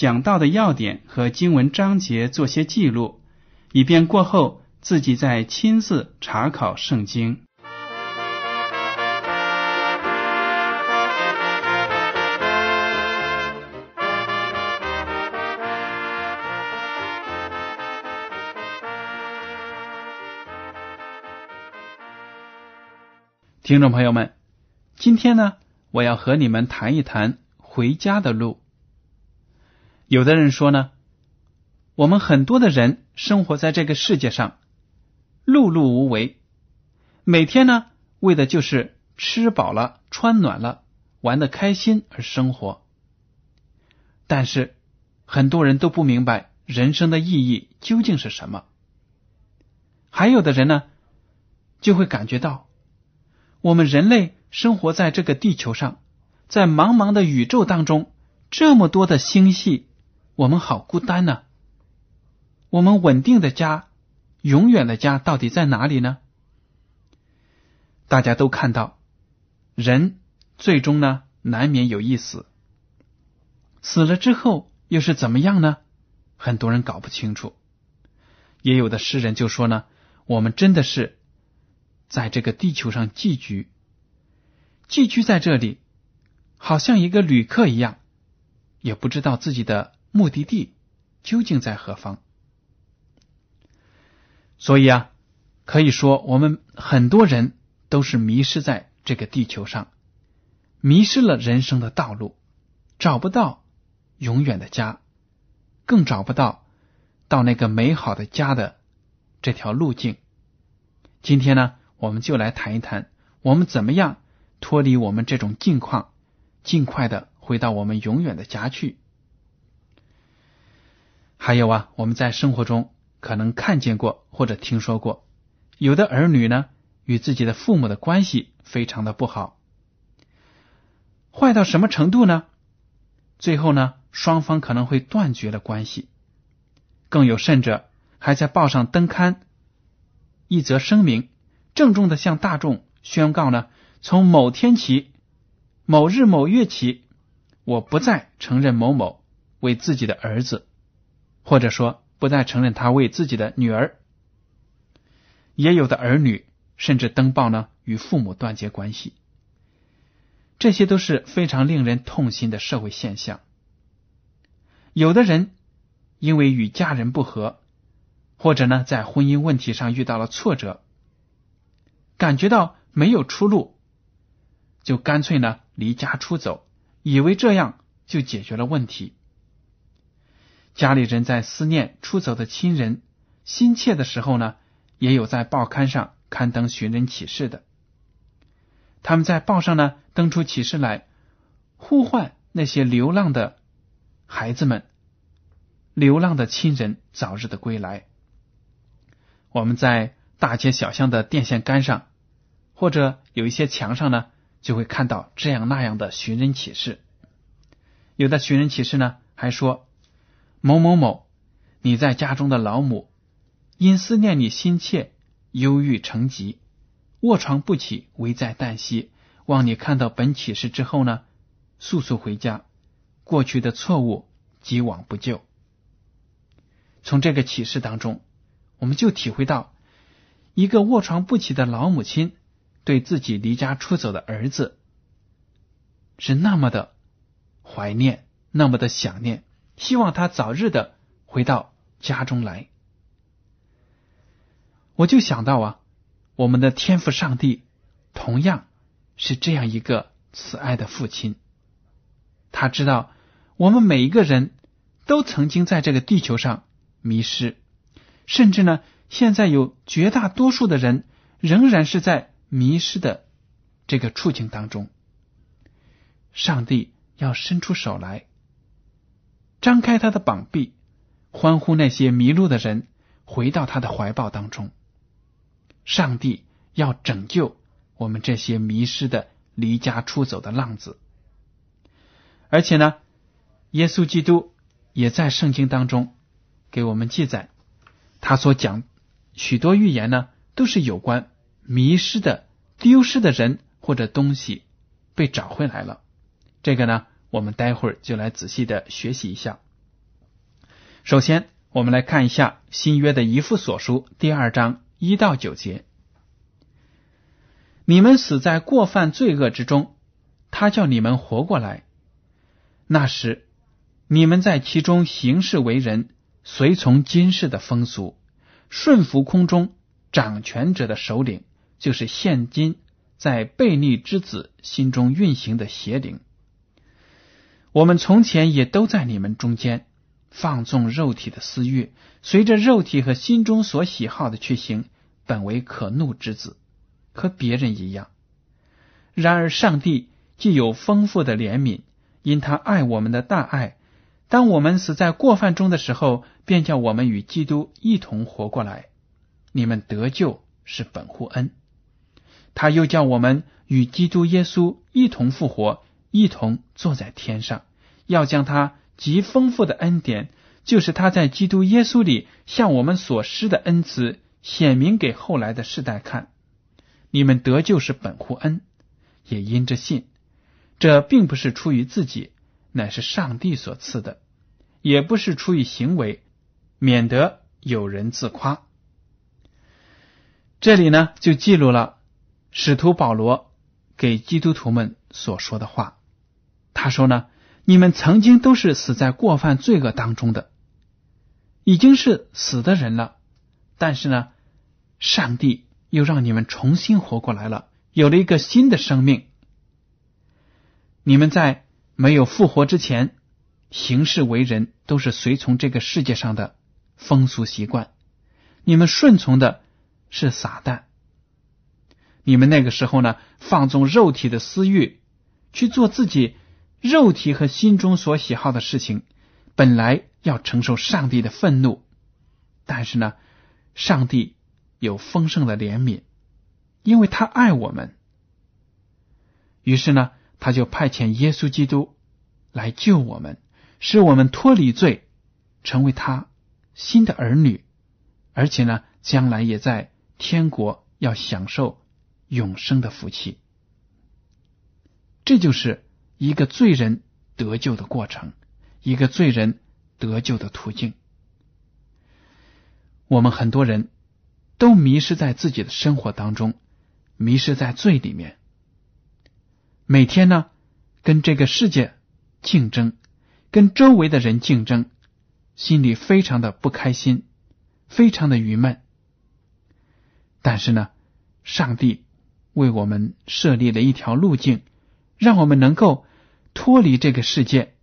讲到的要点和经文章节做些记录，以便过后自己再亲自查考圣经。听众朋友们，今天呢，我要和你们谈一谈回家的路。有的人说呢，我们很多的人生活在这个世界上，碌碌无为，每天呢，为的就是吃饱了、穿暖了、玩的开心而生活。但是很多人都不明白人生的意义究竟是什么。还有的人呢，就会感觉到。我们人类生活在这个地球上，在茫茫的宇宙当中，这么多的星系，我们好孤单呢。我们稳定的家，永远的家到底在哪里呢？大家都看到，人最终呢，难免有一死。死了之后又是怎么样呢？很多人搞不清楚。也有的诗人就说呢，我们真的是。在这个地球上寄居，寄居在这里，好像一个旅客一样，也不知道自己的目的地究竟在何方。所以啊，可以说我们很多人都是迷失在这个地球上，迷失了人生的道路，找不到永远的家，更找不到到那个美好的家的这条路径。今天呢？我们就来谈一谈，我们怎么样脱离我们这种境况，尽快的回到我们永远的家去。还有啊，我们在生活中可能看见过或者听说过，有的儿女呢与自己的父母的关系非常的不好，坏到什么程度呢？最后呢，双方可能会断绝了关系。更有甚者，还在报上登刊一则声明。郑重的向大众宣告呢，从某天起、某日某月起，我不再承认某某为自己的儿子，或者说不再承认他为自己的女儿。也有的儿女甚至登报呢，与父母断绝关系。这些都是非常令人痛心的社会现象。有的人因为与家人不和，或者呢在婚姻问题上遇到了挫折。感觉到没有出路，就干脆呢离家出走，以为这样就解决了问题。家里人在思念出走的亲人心切的时候呢，也有在报刊上刊登寻人启事的。他们在报上呢登出启事来，呼唤那些流浪的孩子们、流浪的亲人早日的归来。我们在大街小巷的电线杆上。或者有一些墙上呢，就会看到这样那样的寻人启事。有的寻人启事呢，还说某某某，你在家中的老母因思念你心切，忧郁成疾，卧床不起，危在旦夕。望你看到本启示之后呢，速速回家，过去的错误即往不咎。从这个启示当中，我们就体会到一个卧床不起的老母亲。对自己离家出走的儿子是那么的怀念，那么的想念，希望他早日的回到家中来。我就想到啊，我们的天父上帝同样是这样一个慈爱的父亲，他知道我们每一个人都曾经在这个地球上迷失，甚至呢，现在有绝大多数的人仍然是在迷失的这个处境当中。上帝要伸出手来，张开他的膀臂，欢呼那些迷路的人回到他的怀抱当中。上帝要拯救我们这些迷失的、离家出走的浪子，而且呢，耶稣基督也在圣经当中给我们记载，他所讲许多预言呢，都是有关迷失的、丢失的人或者东西被找回来了。这个呢，我们待会儿就来仔细的学习一下。首先，我们来看一下新约的遗父所书第二章。一到九节，你们死在过犯罪恶之中，他叫你们活过来。那时，你们在其中行事为人，随从今世的风俗，顺服空中掌权者的首领，就是现今在悖逆之子心中运行的邪灵。我们从前也都在你们中间。放纵肉体的私欲，随着肉体和心中所喜好的去行，本为可怒之子，和别人一样。然而上帝既有丰富的怜悯，因他爱我们的大爱，当我们死在过犯中的时候，便叫我们与基督一同活过来。你们得救是本乎恩，他又叫我们与基督耶稣一同复活，一同坐在天上，要将他。极丰富的恩典，就是他在基督耶稣里向我们所施的恩慈，显明给后来的世代看。你们得救是本乎恩，也因着信。这并不是出于自己，乃是上帝所赐的；也不是出于行为，免得有人自夸。这里呢，就记录了使徒保罗给基督徒们所说的话。他说呢。你们曾经都是死在过犯罪恶当中的，已经是死的人了。但是呢，上帝又让你们重新活过来了，有了一个新的生命。你们在没有复活之前，行事为人都是随从这个世界上的风俗习惯，你们顺从的是撒旦。你们那个时候呢，放纵肉体的私欲，去做自己。肉体和心中所喜好的事情，本来要承受上帝的愤怒，但是呢，上帝有丰盛的怜悯，因为他爱我们，于是呢，他就派遣耶稣基督来救我们，使我们脱离罪，成为他新的儿女，而且呢，将来也在天国要享受永生的福气。这就是。一个罪人得救的过程，一个罪人得救的途径。我们很多人都迷失在自己的生活当中，迷失在罪里面。每天呢，跟这个世界竞争，跟周围的人竞争，心里非常的不开心，非常的郁闷。但是呢，上帝为我们设立了一条路径，让我们能够。脱离这个世界，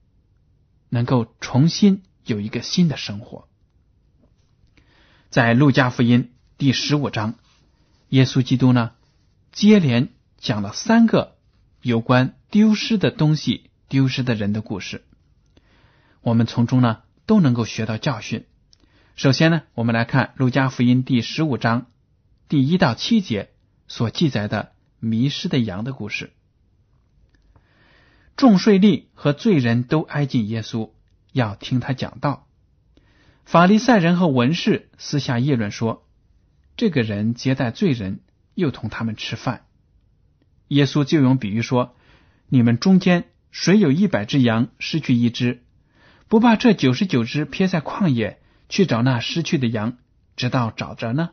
能够重新有一个新的生活。在路加福音第十五章，耶稣基督呢接连讲了三个有关丢失的东西、丢失的人的故事。我们从中呢都能够学到教训。首先呢，我们来看路加福音第十五章第一到七节所记载的迷失的羊的故事。众税吏和罪人都挨近耶稣，要听他讲道。法利赛人和文士私下议论说：“这个人接待罪人，又同他们吃饭。”耶稣就用比喻说：“你们中间谁有一百只羊，失去一只，不把这九十九只撇在旷野，去找那失去的羊，直到找着呢？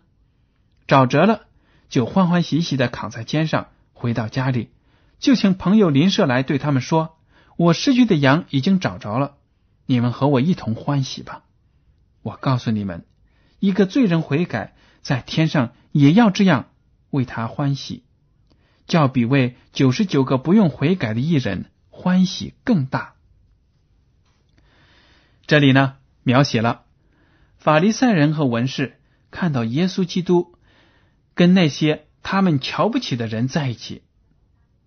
找着了，就欢欢喜喜的扛在肩上，回到家里。”就请朋友邻舍来对他们说：“我失去的羊已经找着了，你们和我一同欢喜吧。我告诉你们，一个罪人悔改，在天上也要这样为他欢喜，叫比为九十九个不用悔改的艺人欢喜更大。这里呢，描写了法利赛人和文士看到耶稣基督跟那些他们瞧不起的人在一起，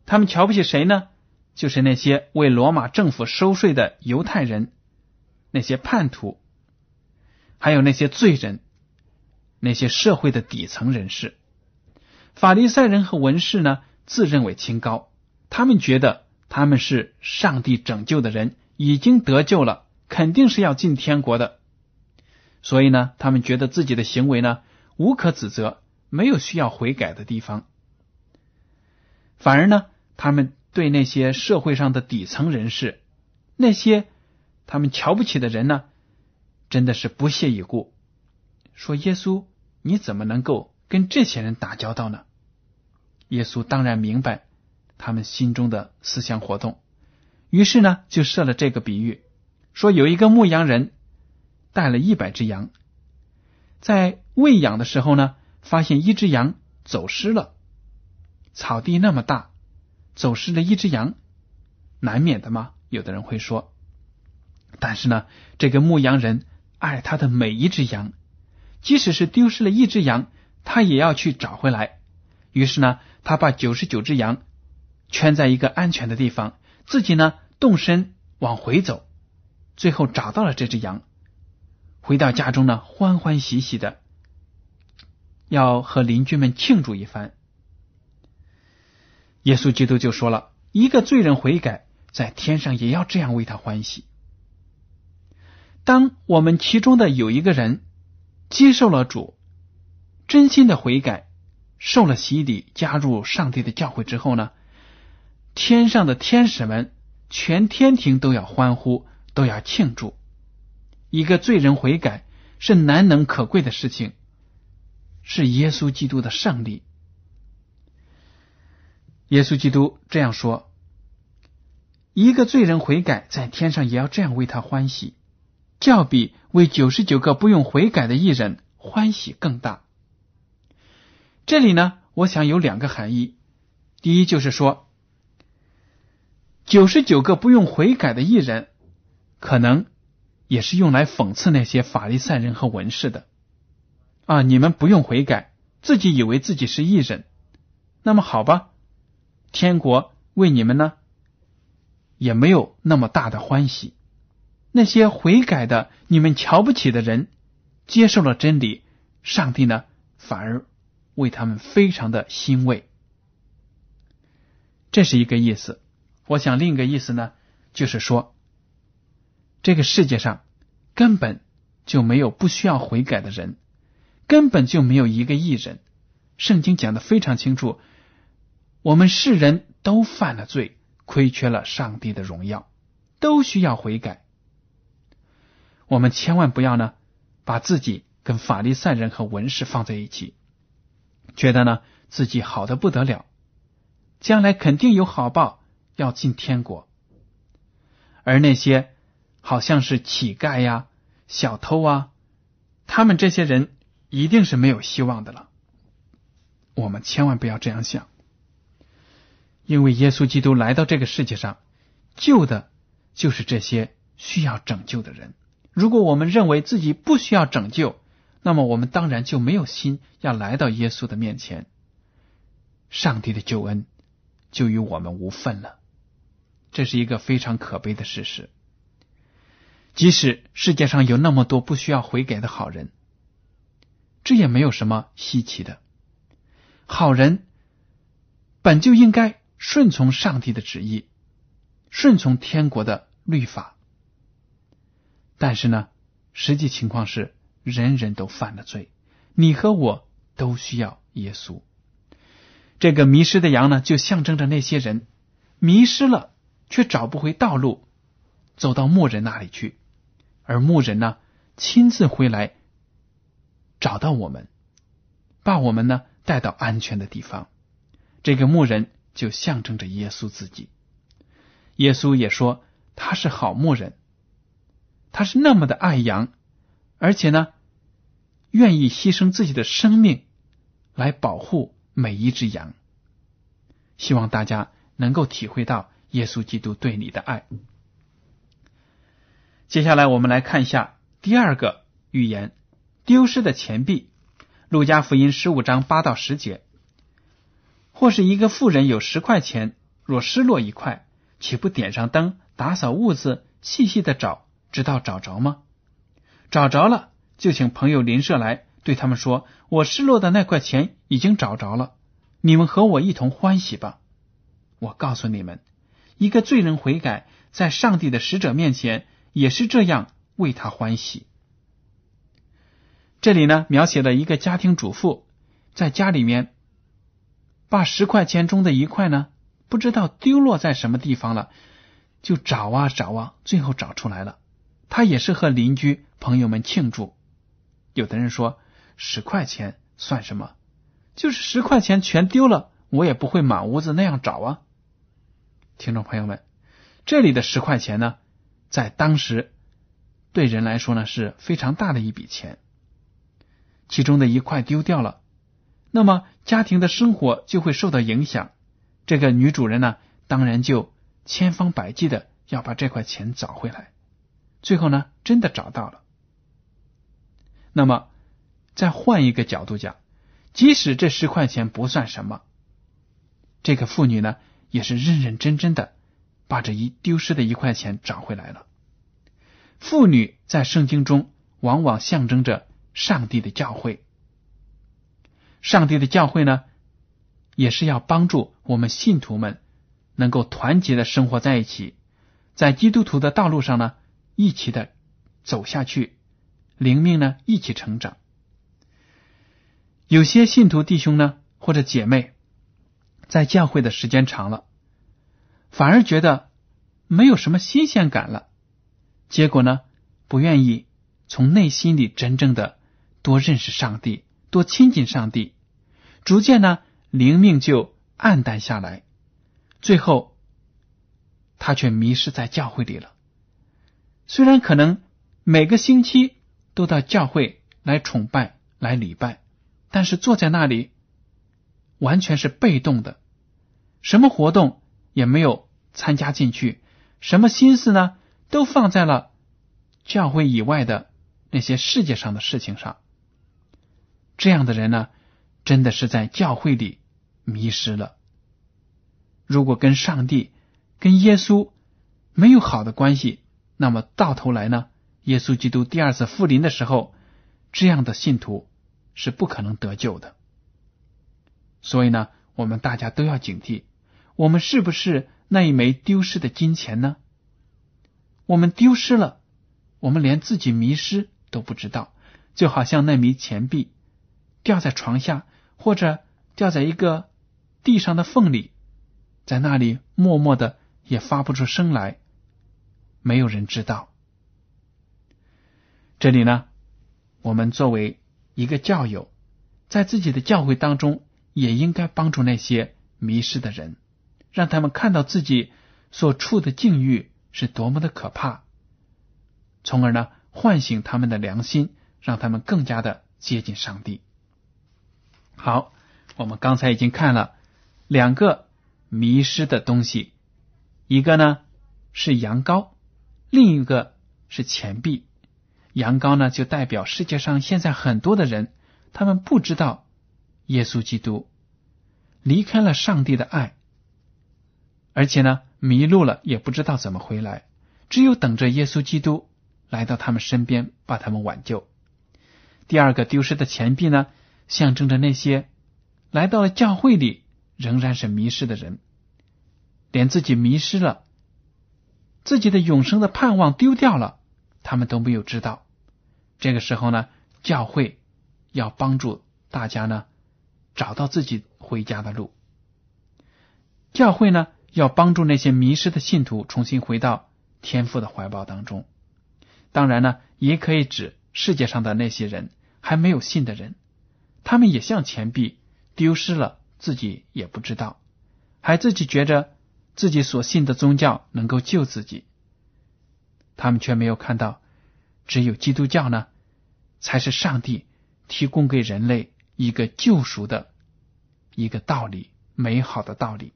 他们瞧不起谁呢？就是那些为罗马政府收税的犹太人，那些叛徒。还有那些罪人，那些社会的底层人士，法利赛人和文士呢，自认为清高，他们觉得他们是上帝拯救的人，已经得救了，肯定是要进天国的，所以呢，他们觉得自己的行为呢无可指责，没有需要悔改的地方。反而呢，他们对那些社会上的底层人士，那些他们瞧不起的人呢。真的是不屑一顾，说耶稣，你怎么能够跟这些人打交道呢？耶稣当然明白他们心中的思想活动，于是呢就设了这个比喻，说有一个牧羊人带了一百只羊，在喂养的时候呢，发现一只羊走失了。草地那么大，走失了一只羊，难免的吗？有的人会说，但是呢，这个牧羊人。爱他的每一只羊，即使是丢失了一只羊，他也要去找回来。于是呢，他把九十九只羊圈在一个安全的地方，自己呢动身往回走，最后找到了这只羊，回到家中呢，欢欢喜喜的要和邻居们庆祝一番。耶稣基督就说了一个罪人悔改，在天上也要这样为他欢喜。当我们其中的有一个人接受了主，真心的悔改，受了洗礼，加入上帝的教会之后呢，天上的天使们、全天庭都要欢呼，都要庆祝。一个罪人悔改是难能可贵的事情，是耶稣基督的胜利。耶稣基督这样说：“一个罪人悔改，在天上也要这样为他欢喜。”较比为九十九个不用悔改的艺人欢喜更大。这里呢，我想有两个含义。第一就是说，九十九个不用悔改的艺人，可能也是用来讽刺那些法利赛人和文士的。啊，你们不用悔改，自己以为自己是艺人，那么好吧，天国为你们呢，也没有那么大的欢喜。那些悔改的、你们瞧不起的人，接受了真理，上帝呢反而为他们非常的欣慰。这是一个意思。我想另一个意思呢，就是说，这个世界上根本就没有不需要悔改的人，根本就没有一个艺人。圣经讲的非常清楚，我们世人都犯了罪，亏缺了上帝的荣耀，都需要悔改。我们千万不要呢，把自己跟法利赛人和文士放在一起，觉得呢自己好的不得了，将来肯定有好报，要进天国。而那些好像是乞丐呀、小偷啊，他们这些人一定是没有希望的了。我们千万不要这样想，因为耶稣基督来到这个世界上，救的就是这些需要拯救的人。如果我们认为自己不需要拯救，那么我们当然就没有心要来到耶稣的面前。上帝的救恩就与我们无份了，这是一个非常可悲的事实。即使世界上有那么多不需要悔改的好人，这也没有什么稀奇的。好人本就应该顺从上帝的旨意，顺从天国的律法。但是呢，实际情况是人人都犯了罪，你和我都需要耶稣。这个迷失的羊呢，就象征着那些人迷失了却找不回道路，走到牧人那里去，而牧人呢亲自回来找到我们，把我们呢带到安全的地方。这个牧人就象征着耶稣自己。耶稣也说他是好牧人。他是那么的爱羊，而且呢，愿意牺牲自己的生命来保护每一只羊。希望大家能够体会到耶稣基督对你的爱。接下来，我们来看一下第二个预言：丢失的钱币。路加福音十五章八到十节。或是一个妇人有十块钱，若失落一块，岂不点上灯，打扫屋子，细细的找，直到找着吗？找着了，就请朋友邻舍来，对他们说：“我失落的那块钱已经找着了，你们和我一同欢喜吧。”我告诉你们，一个罪人悔改，在上帝的使者面前。也是这样为他欢喜。这里呢，描写了一个家庭主妇在家里面把十块钱中的一块呢，不知道丢落在什么地方了，就找啊找啊，最后找出来了。他也是和邻居朋友们庆祝。有的人说十块钱算什么？就是十块钱全丢了，我也不会满屋子那样找啊。听众朋友们，这里的十块钱呢？在当时，对人来说呢是非常大的一笔钱，其中的一块丢掉了，那么家庭的生活就会受到影响。这个女主人呢，当然就千方百计的要把这块钱找回来。最后呢，真的找到了。那么，再换一个角度讲，即使这十块钱不算什么，这个妇女呢，也是认认真真的。把这一丢失的一块钱找回来了。妇女在圣经中往往象征着上帝的教诲。上帝的教会呢，也是要帮助我们信徒们能够团结的生活在一起，在基督徒的道路上呢，一起的走下去，灵命呢一起成长。有些信徒弟兄呢或者姐妹，在教会的时间长了。反而觉得没有什么新鲜感了，结果呢，不愿意从内心里真正的多认识上帝，多亲近上帝，逐渐呢，灵命就暗淡下来，最后他却迷失在教会里了。虽然可能每个星期都到教会来崇拜、来礼拜，但是坐在那里完全是被动的，什么活动？也没有参加进去，什么心思呢？都放在了教会以外的那些世界上的事情上。这样的人呢，真的是在教会里迷失了。如果跟上帝、跟耶稣没有好的关系，那么到头来呢，耶稣基督第二次复临的时候，这样的信徒是不可能得救的。所以呢，我们大家都要警惕。我们是不是那一枚丢失的金钱呢？我们丢失了，我们连自己迷失都不知道，就好像那枚钱币掉在床下，或者掉在一个地上的缝里，在那里默默的也发不出声来，没有人知道。这里呢，我们作为一个教友，在自己的教会当中，也应该帮助那些迷失的人。让他们看到自己所处的境遇是多么的可怕，从而呢唤醒他们的良心，让他们更加的接近上帝。好，我们刚才已经看了两个迷失的东西，一个呢是羊羔，另一个是钱币。羊羔呢就代表世界上现在很多的人，他们不知道耶稣基督离开了上帝的爱。而且呢，迷路了也不知道怎么回来，只有等着耶稣基督来到他们身边，把他们挽救。第二个丢失的钱币呢，象征着那些来到了教会里仍然是迷失的人，连自己迷失了，自己的永生的盼望丢掉了，他们都没有知道。这个时候呢，教会要帮助大家呢，找到自己回家的路。教会呢。要帮助那些迷失的信徒重新回到天父的怀抱当中。当然呢，也可以指世界上的那些人还没有信的人，他们也像钱币丢失了，自己也不知道，还自己觉着自己所信的宗教能够救自己，他们却没有看到只有基督教呢，才是上帝提供给人类一个救赎的一个道理，美好的道理。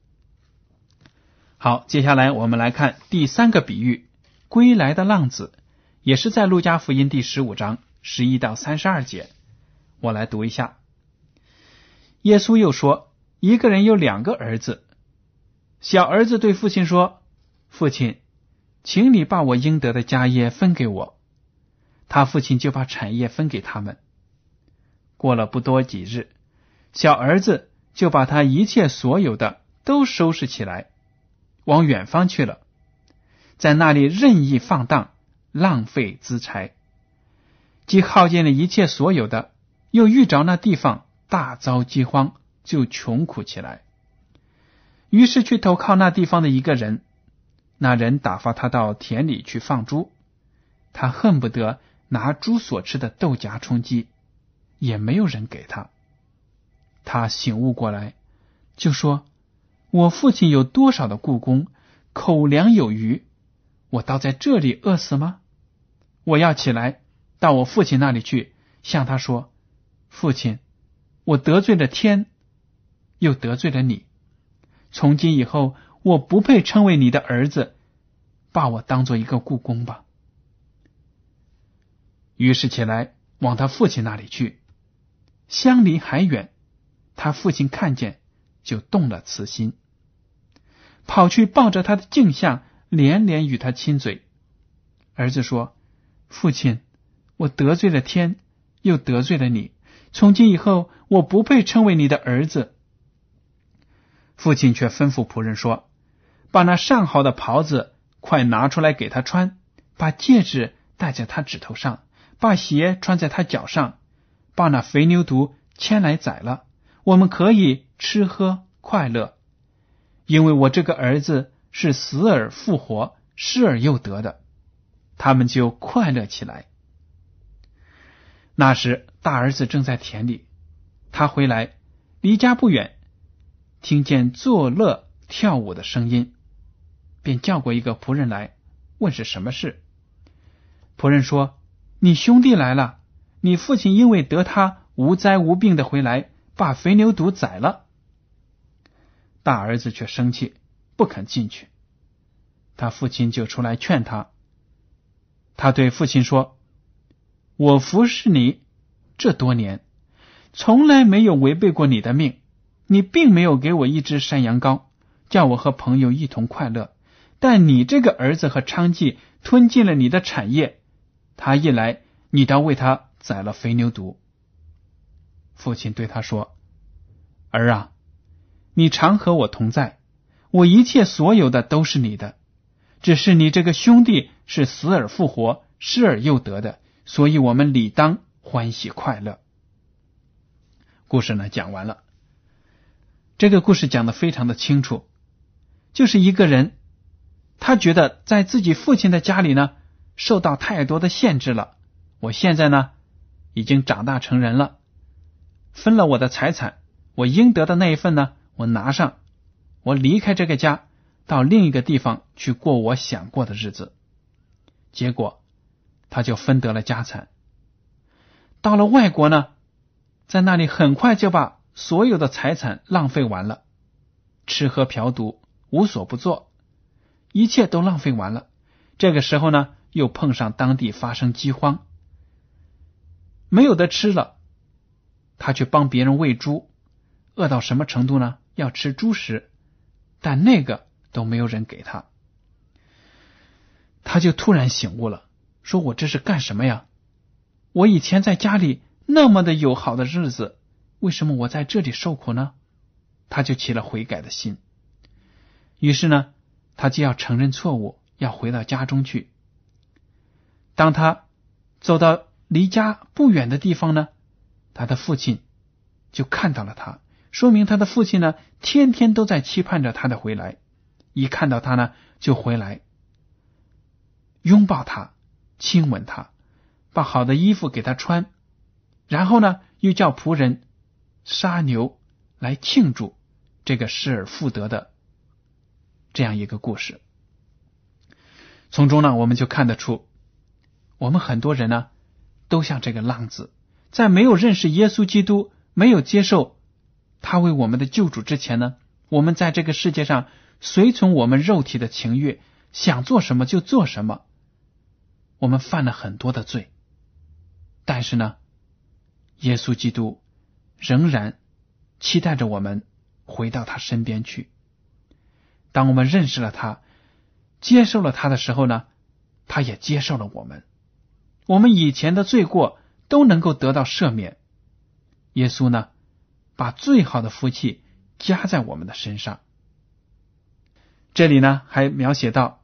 好，接下来我们来看第三个比喻：归来的浪子，也是在路加福音第十五章十一到三十二节。我来读一下。耶稣又说：“一个人有两个儿子，小儿子对父亲说：‘父亲，请你把我应得的家业分给我。’”他父亲就把产业分给他们。过了不多几日，小儿子就把他一切所有的都收拾起来，往远方去了，在那里任意放荡，浪费资财，既耗尽了一切所有的，又遇着那地方大遭饥荒，就穷苦起来。于是去投靠那地方的一个人，那人打发他到田里去放猪，他恨不得。拿猪所吃的豆荚充饥，也没有人给他。他醒悟过来，就说：“我父亲有多少的故宫，口粮有余，我倒在这里饿死吗？我要起来到我父亲那里去，向他说：父亲，我得罪了天，又得罪了你。从今以后，我不配称为你的儿子，把我当做一个故宫吧。”于是起来往他父亲那里去，相离还远，他父亲看见就动了慈心，跑去抱着他的镜像，连连与他亲嘴。儿子说：“父亲，我得罪了天，又得罪了你，从今以后我不配称为你的儿子。”父亲却吩咐仆人说：“把那上好的袍子快拿出来给他穿，把戒指戴在他指头上。”把鞋穿在他脚上，把那肥牛犊牵来宰了，我们可以吃喝快乐，因为我这个儿子是死而复活、失而又得的，他们就快乐起来。那时大儿子正在田里，他回来离家不远，听见作乐跳舞的声音，便叫过一个仆人来问是什么事。仆人说。你兄弟来了，你父亲因为得他无灾无病的回来，把肥牛犊宰了。大儿子却生气，不肯进去。他父亲就出来劝他。他对父亲说：“我服侍你这多年，从来没有违背过你的命。你并没有给我一只山羊羔，叫我和朋友一同快乐。但你这个儿子和娼妓吞进了你的产业。”他一来，你倒为他宰了肥牛犊。父亲对他说：“儿啊，你常和我同在，我一切所有的都是你的。只是你这个兄弟是死而复活、失而又得的，所以我们理当欢喜快乐。”故事呢讲完了，这个故事讲的非常的清楚，就是一个人，他觉得在自己父亲的家里呢。受到太多的限制了。我现在呢，已经长大成人了，分了我的财产，我应得的那一份呢，我拿上，我离开这个家，到另一个地方去过我想过的日子。结果，他就分得了家产。到了外国呢，在那里很快就把所有的财产浪费完了，吃喝嫖赌无所不做，一切都浪费完了。这个时候呢。又碰上当地发生饥荒，没有的吃了，他去帮别人喂猪，饿到什么程度呢？要吃猪食，但那个都没有人给他，他就突然醒悟了，说我这是干什么呀？我以前在家里那么的有好的日子，为什么我在这里受苦呢？他就起了悔改的心，于是呢，他就要承认错误，要回到家中去。当他走到离家不远的地方呢，他的父亲就看到了他，说明他的父亲呢天天都在期盼着他的回来。一看到他呢，就回来拥抱他，亲吻他，把好的衣服给他穿，然后呢，又叫仆人杀牛来庆祝这个失而复得的这样一个故事。从中呢，我们就看得出。我们很多人呢，都像这个浪子，在没有认识耶稣基督、没有接受他为我们的救主之前呢，我们在这个世界上随从我们肉体的情欲，想做什么就做什么。我们犯了很多的罪，但是呢，耶稣基督仍然期待着我们回到他身边去。当我们认识了他，接受了他的时候呢，他也接受了我们。我们以前的罪过都能够得到赦免。耶稣呢，把最好的福气加在我们的身上。这里呢，还描写到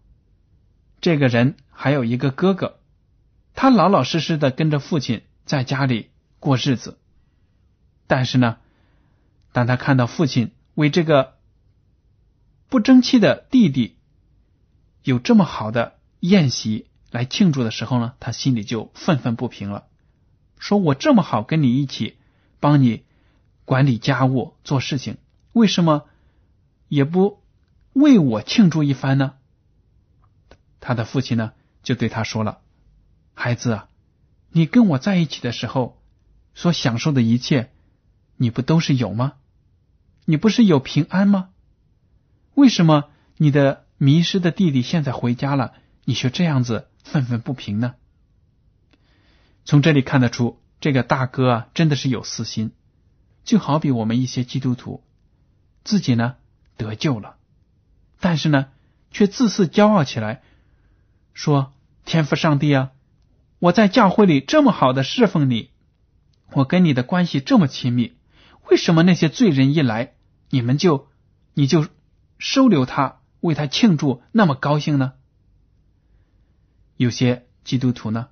这个人还有一个哥哥，他老老实实的跟着父亲在家里过日子。但是呢，当他看到父亲为这个不争气的弟弟有这么好的宴席，来庆祝的时候呢，他心里就愤愤不平了，说我这么好跟你一起帮你管理家务做事情，为什么也不为我庆祝一番呢？他的父亲呢就对他说了：“孩子啊，你跟我在一起的时候所享受的一切，你不都是有吗？你不是有平安吗？为什么你的迷失的弟弟现在回家了，你却这样子？”愤愤不平呢？从这里看得出，这个大哥啊，真的是有私心。就好比我们一些基督徒，自己呢得救了，但是呢却自私骄傲起来，说：“天父上帝啊，我在教会里这么好的侍奉你，我跟你的关系这么亲密，为什么那些罪人一来，你们就你就收留他，为他庆祝，那么高兴呢？”有些基督徒呢，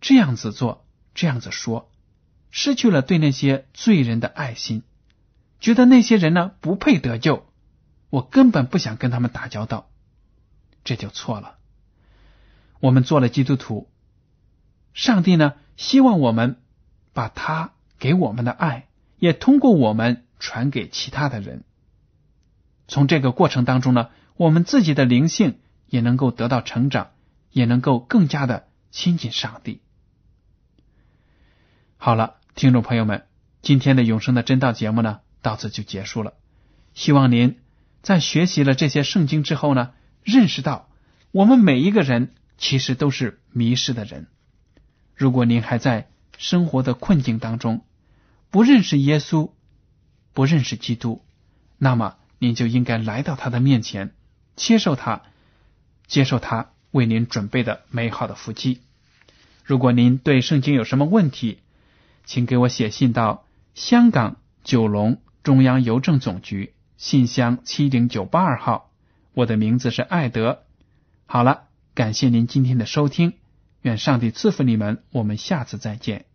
这样子做，这样子说，失去了对那些罪人的爱心，觉得那些人呢不配得救，我根本不想跟他们打交道，这就错了。我们做了基督徒，上帝呢希望我们把他给我们的爱，也通过我们传给其他的人。从这个过程当中呢，我们自己的灵性也能够得到成长。也能够更加的亲近上帝。好了，听众朋友们，今天的永生的真道节目呢，到此就结束了。希望您在学习了这些圣经之后呢，认识到我们每一个人其实都是迷失的人。如果您还在生活的困境当中，不认识耶稣，不认识基督，那么您就应该来到他的面前，接受他，接受他。为您准备的美好的福气。如果您对圣经有什么问题，请给我写信到香港九龙中央邮政总局信箱七零九八二号。我的名字是艾德。好了，感谢您今天的收听，愿上帝赐福你们。我们下次再见。